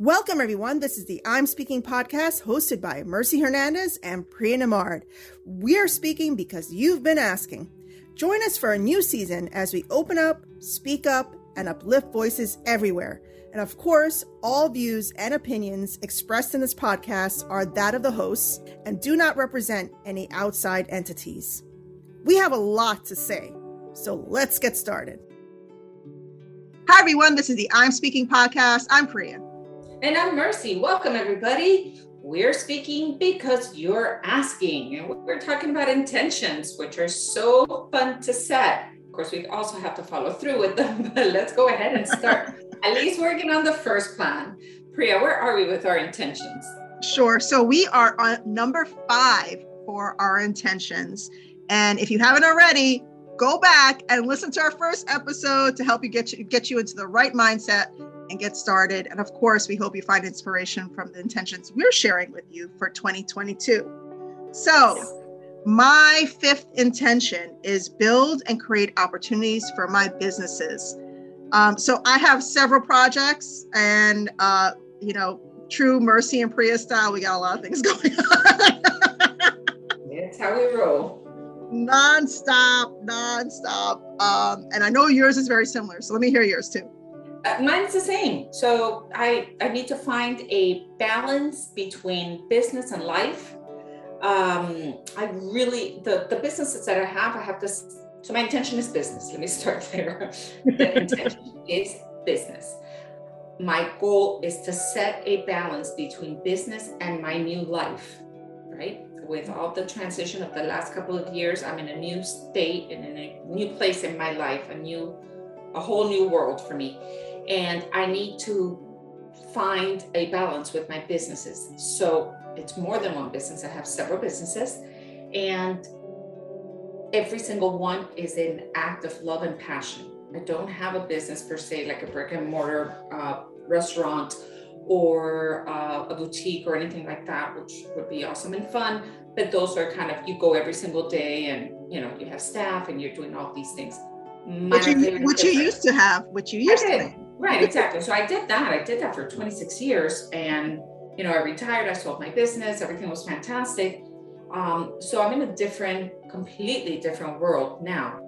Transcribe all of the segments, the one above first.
Welcome, everyone. This is the I'm Speaking podcast hosted by Mercy Hernandez and Priya Namard. We are speaking because you've been asking. Join us for a new season as we open up, speak up, and uplift voices everywhere. And of course, all views and opinions expressed in this podcast are that of the hosts and do not represent any outside entities. We have a lot to say, so let's get started. Hi, everyone. This is the I'm Speaking podcast. I'm Priya. And I'm Mercy. Welcome, everybody. We're speaking because you're asking. And we're talking about intentions, which are so fun to set. Of course, we also have to follow through with them, but let's go ahead and start at least working on the first plan. Priya, where are we with our intentions? Sure. So we are on number five for our intentions. And if you haven't already, go back and listen to our first episode to help you get you get you into the right mindset and get started. And of course, we hope you find inspiration from the intentions we're sharing with you for 2022. So, my fifth intention is build and create opportunities for my businesses. Um, so, I have several projects, and uh, you know, true Mercy and Priya style, we got a lot of things going on. That's how we roll. Non-stop, non-stop. Um, and I know yours is very similar. So let me hear yours too. Uh, mine's the same. So I, I need to find a balance between business and life. Um, I really, the, the businesses that I have, I have this. So my intention is business. Let me start there. the intention is business. My goal is to set a balance between business and my new life, right? With all the transition of the last couple of years, I'm in a new state and in a new place in my life, a new, a whole new world for me and I need to find a balance with my businesses. So it's more than one business. I have several businesses, and every single one is an act of love and passion. I don't have a business per se, like a brick and mortar uh, restaurant or uh, a boutique or anything like that, which would be awesome and fun. But those are kind of you go every single day, and you know you have staff, and you're doing all these things. which you, which you used to have, which you used to. Right, exactly. So I did that. I did that for 26 years. And, you know, I retired, I sold my business, everything was fantastic. Um, so I'm in a different, completely different world now.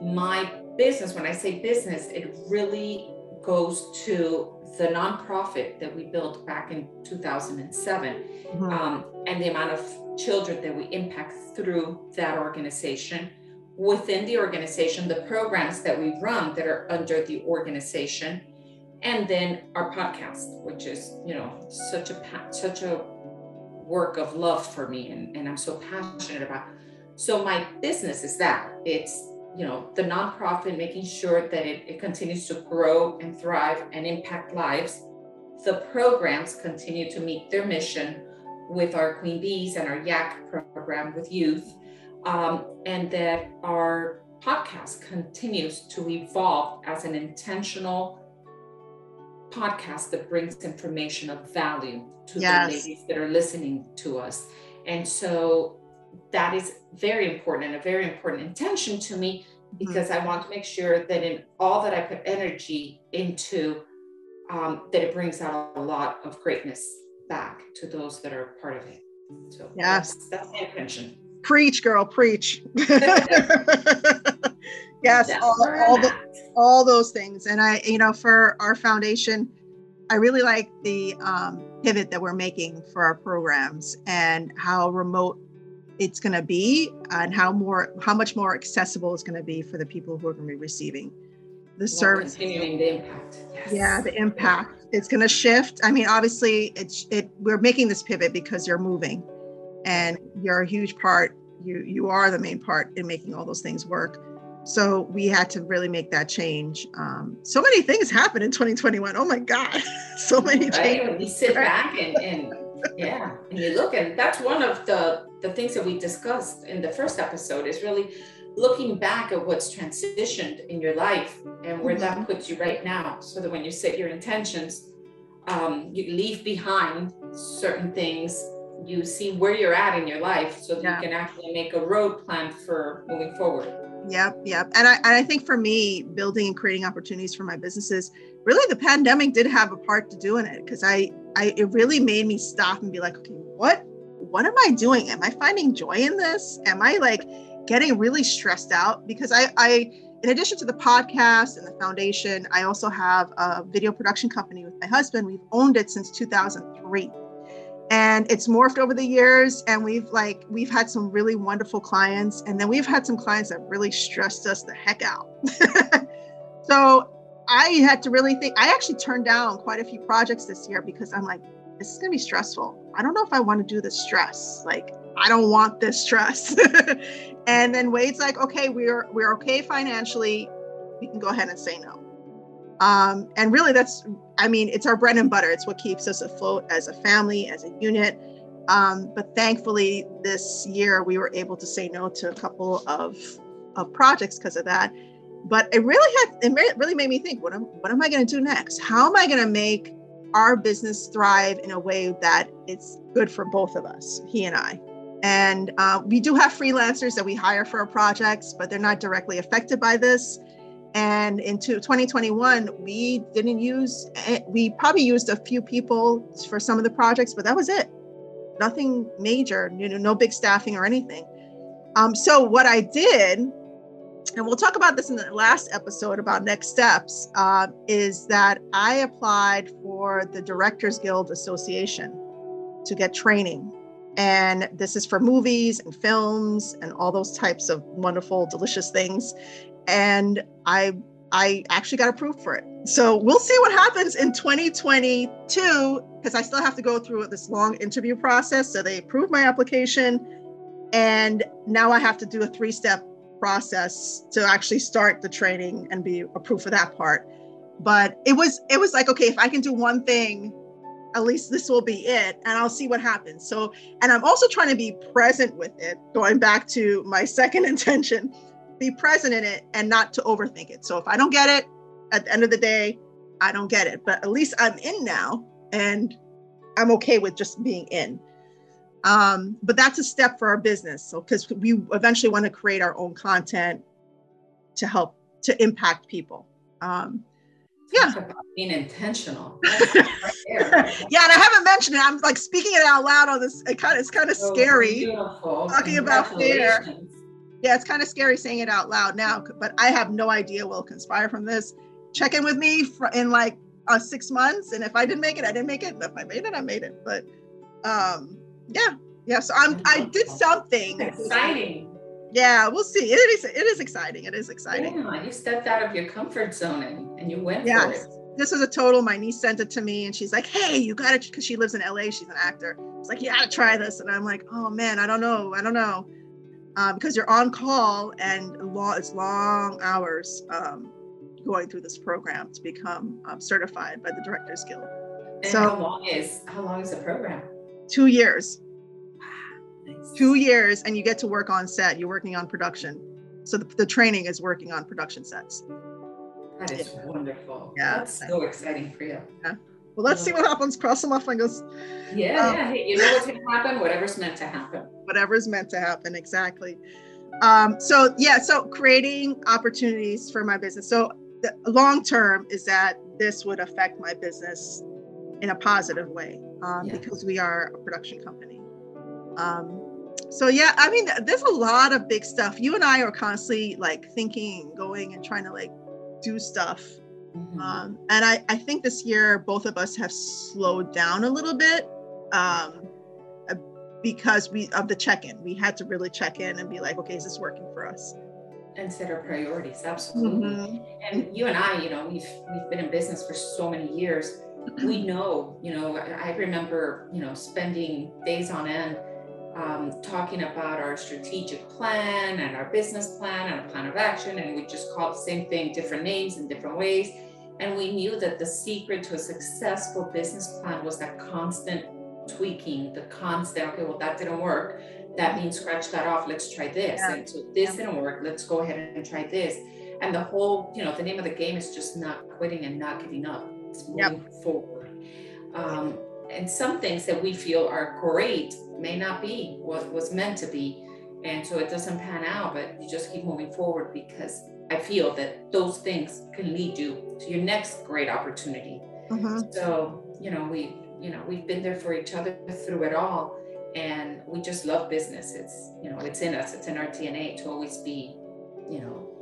My business, when I say business, it really goes to the nonprofit that we built back in 2007 mm-hmm. um, and the amount of children that we impact through that organization within the organization, the programs that we run that are under the organization, and then our podcast, which is, you know, such a such a work of love for me and, and I'm so passionate about. So my business is that. It's, you know, the nonprofit, making sure that it, it continues to grow and thrive and impact lives. The programs continue to meet their mission with our Queen Bees and our Yak program with youth um, and that our podcast continues to evolve as an intentional podcast that brings information of value to yes. the ladies that are listening to us. And so that is very important and a very important intention to me mm-hmm. because mm-hmm. I want to make sure that in all that I put energy into, um, that it brings out a lot of greatness back to those that are part of it. So yes, that's, that's the intention. Preach, girl, preach. yes, all, all, the, all those things. And I, you know, for our foundation, I really like the um, pivot that we're making for our programs and how remote it's going to be and how more how much more accessible it's going to be for the people who are going to be receiving the service continuing the impact yes. yeah the impact it's going to shift i mean obviously it's it we're making this pivot because you're moving and you're a huge part you you are the main part in making all those things work so we had to really make that change um, so many things happened in 2021 oh my god so many right? changes we sit back and, and yeah and you look and that's one of the the things that we discussed in the first episode is really looking back at what's transitioned in your life and where mm-hmm. that puts you right now so that when you set your intentions um, you leave behind certain things you see where you're at in your life so that yeah. you can actually make a road plan for moving forward. Yep, yep. And I and I think for me, building and creating opportunities for my businesses, really the pandemic did have a part to do in it because I I it really made me stop and be like, okay, what what am I doing? Am I finding joy in this? Am I like getting really stressed out? Because I I in addition to the podcast and the foundation, I also have a video production company with my husband. We've owned it since 2003 and it's morphed over the years and we've like we've had some really wonderful clients and then we've had some clients that really stressed us the heck out. So i had to really think i actually turned down quite a few projects this year because i'm like this is going to be stressful. I don't know if i want to do the stress. Like i don't want this stress. And then wade's like okay we're we're okay financially. We can go ahead and say no um, and really, that's, I mean, it's our bread and butter. It's what keeps us afloat as a family, as a unit. Um, but thankfully, this year we were able to say no to a couple of, of projects because of that. But it really had, it really made me think, what am, what am I going to do next? How am I going to make our business thrive in a way that it's good for both of us, he and I? And uh, we do have freelancers that we hire for our projects, but they're not directly affected by this. And into 2021, we didn't use, eh, we probably used a few people for some of the projects, but that was it. Nothing major, you know, no big staffing or anything. Um, so what I did, and we'll talk about this in the last episode about next steps, uh, is that I applied for the Directors Guild Association to get training. And this is for movies and films and all those types of wonderful, delicious things and I I actually got approved for it. So we'll see what happens in 2022 because I still have to go through this long interview process. So they approved my application, and now I have to do a three-step process to actually start the training and be approved for that part. But it was it was like okay, if I can do one thing, at least this will be it, and I'll see what happens. So, and I'm also trying to be present with it. Going back to my second intention be present in it and not to overthink it. So if I don't get it at the end of the day, I don't get it. But at least I'm in now and I'm okay with just being in. Um, but that's a step for our business. So because we eventually want to create our own content to help to impact people. Um, yeah being intentional right yeah and i haven't mentioned it i'm like speaking it out loud on this it kind of it's kind of scary beautiful. talking about fear yeah, it's kind of scary saying it out loud now, but I have no idea what will conspire from this. Check in with me for, in like uh, six months, and if I didn't make it, I didn't make it. If I made it, I made it. But um, yeah, yeah. So I'm I did something exciting. Yeah, we'll see. It is it is exciting. It is exciting. Yeah, you stepped out of your comfort zone and, and you went yeah. for it. This was a total. My niece sent it to me, and she's like, "Hey, you got it," because she lives in LA. She's an actor. It's like, "You got to try this," and I'm like, "Oh man, I don't know. I don't know." Um, because you're on call and long, it's long hours um, going through this program to become um, certified by the Directors Guild. And so how long is how long is the program? Two years. Nice. Two years, and you get to work on set. You're working on production, so the, the training is working on production sets. That is yeah. wonderful. Yeah, that's so exciting for you. Yeah. Well, let's see what happens. Cross them off and goes. Yeah, um, yeah. Hey, you know what's going to happen? Whatever's meant to happen. Whatever's meant to happen, exactly. Um, so yeah, so creating opportunities for my business. So the long term is that this would affect my business in a positive way um, yeah. because we are a production company. Um, so yeah, I mean, there's a lot of big stuff. You and I are constantly like thinking, going, and trying to like do stuff Mm-hmm. Um, and I, I think this year both of us have slowed down a little bit um, uh, because we of the check-in. We had to really check in and be like, okay, is this working for us? And set our priorities, absolutely. Mm-hmm. And you and I, you know, we've we've been in business for so many years. We know, you know, I remember, you know, spending days on end um, talking about our strategic plan and our business plan and a plan of action, and we just call it the same thing, different names in different ways. And we knew that the secret to a successful business plan was that constant tweaking, the constant, okay, well, that didn't work. That means scratch that off. Let's try this. Yeah. And so this yeah. didn't work. Let's go ahead and try this. And the whole, you know, the name of the game is just not quitting and not giving up. It's moving yep. forward. Um, and some things that we feel are great may not be what was meant to be. And so it doesn't pan out, but you just keep moving forward because I feel that those things can lead you to your next great opportunity. Mm-hmm. So, you know, we, you know, we've been there for each other through it all. And we just love business. It's, you know, it's in us, it's in our DNA to always be, you know,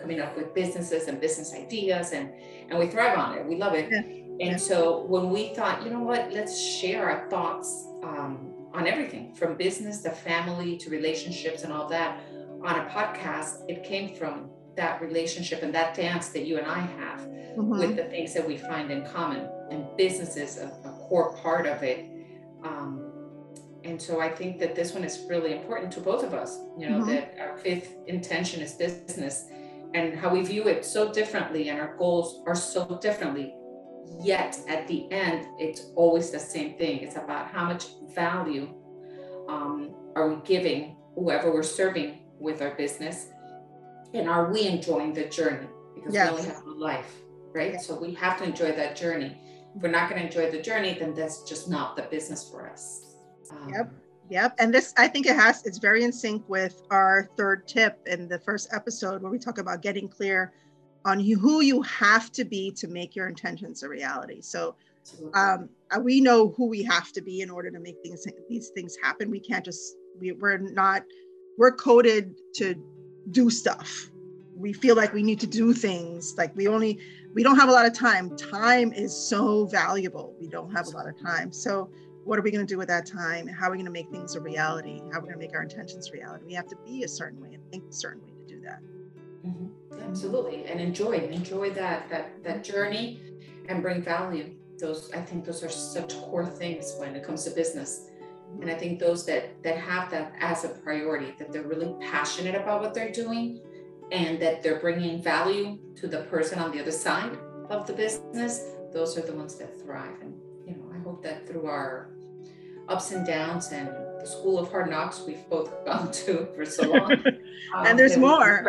coming up with businesses and business ideas and and we thrive on it. We love it. Yeah. And yeah. so when we thought, you know what, let's share our thoughts um, on everything from business to family to relationships and all that on a podcast, it came from that relationship and that dance that you and I have mm-hmm. with the things that we find in common. And business is a, a core part of it. Um, and so I think that this one is really important to both of us, you know, mm-hmm. that our fifth intention is business and how we view it so differently and our goals are so differently. Yet at the end, it's always the same thing. It's about how much value um, are we giving whoever we're serving with our business and are we enjoying the journey? Because yes. we only have one life right? Yes. so we have to enjoy that journey. If we're not going to enjoy the journey then that's just not the business for us. Um, yep yep and this i think it has it's very in sync with our third tip in the first episode where we talk about getting clear on who you have to be to make your intentions a reality. So um, uh, we know who we have to be in order to make things these things happen. We can't just we, we're not we're coded to do stuff. We feel like we need to do things. Like we only, we don't have a lot of time. Time is so valuable. We don't have a lot of time. So, what are we going to do with that time? How are we going to make things a reality? How are we going to make our intentions reality? We have to be a certain way and think a certain way to do that. Mm-hmm. Absolutely, and enjoy enjoy that that that journey, and bring value. Those I think those are such core things when it comes to business and I think those that that have that as a priority, that they're really passionate about what they're doing, and that they're bringing value to the person on the other side of the business, those are the ones that thrive. And you know, I hope that through our ups and downs and the school of hard knocks we've both gone to for so long, um, and there's more.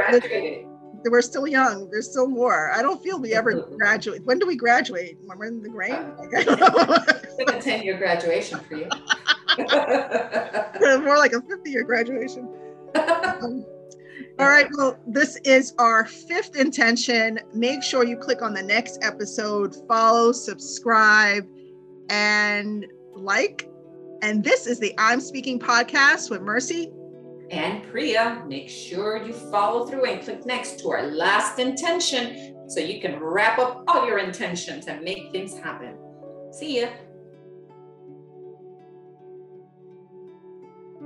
We're still young. There's still more. I don't feel we ever graduate. When do we graduate? When we're in the grade? Uh, it's like a 10 year graduation for you. More like a 50 year graduation. Um, all right, well, this is our fifth intention. Make sure you click on the next episode, follow, subscribe, and like. And this is the I'm Speaking podcast with Mercy and Priya. Make sure you follow through and click next to our last intention so you can wrap up all your intentions and make things happen. See ya.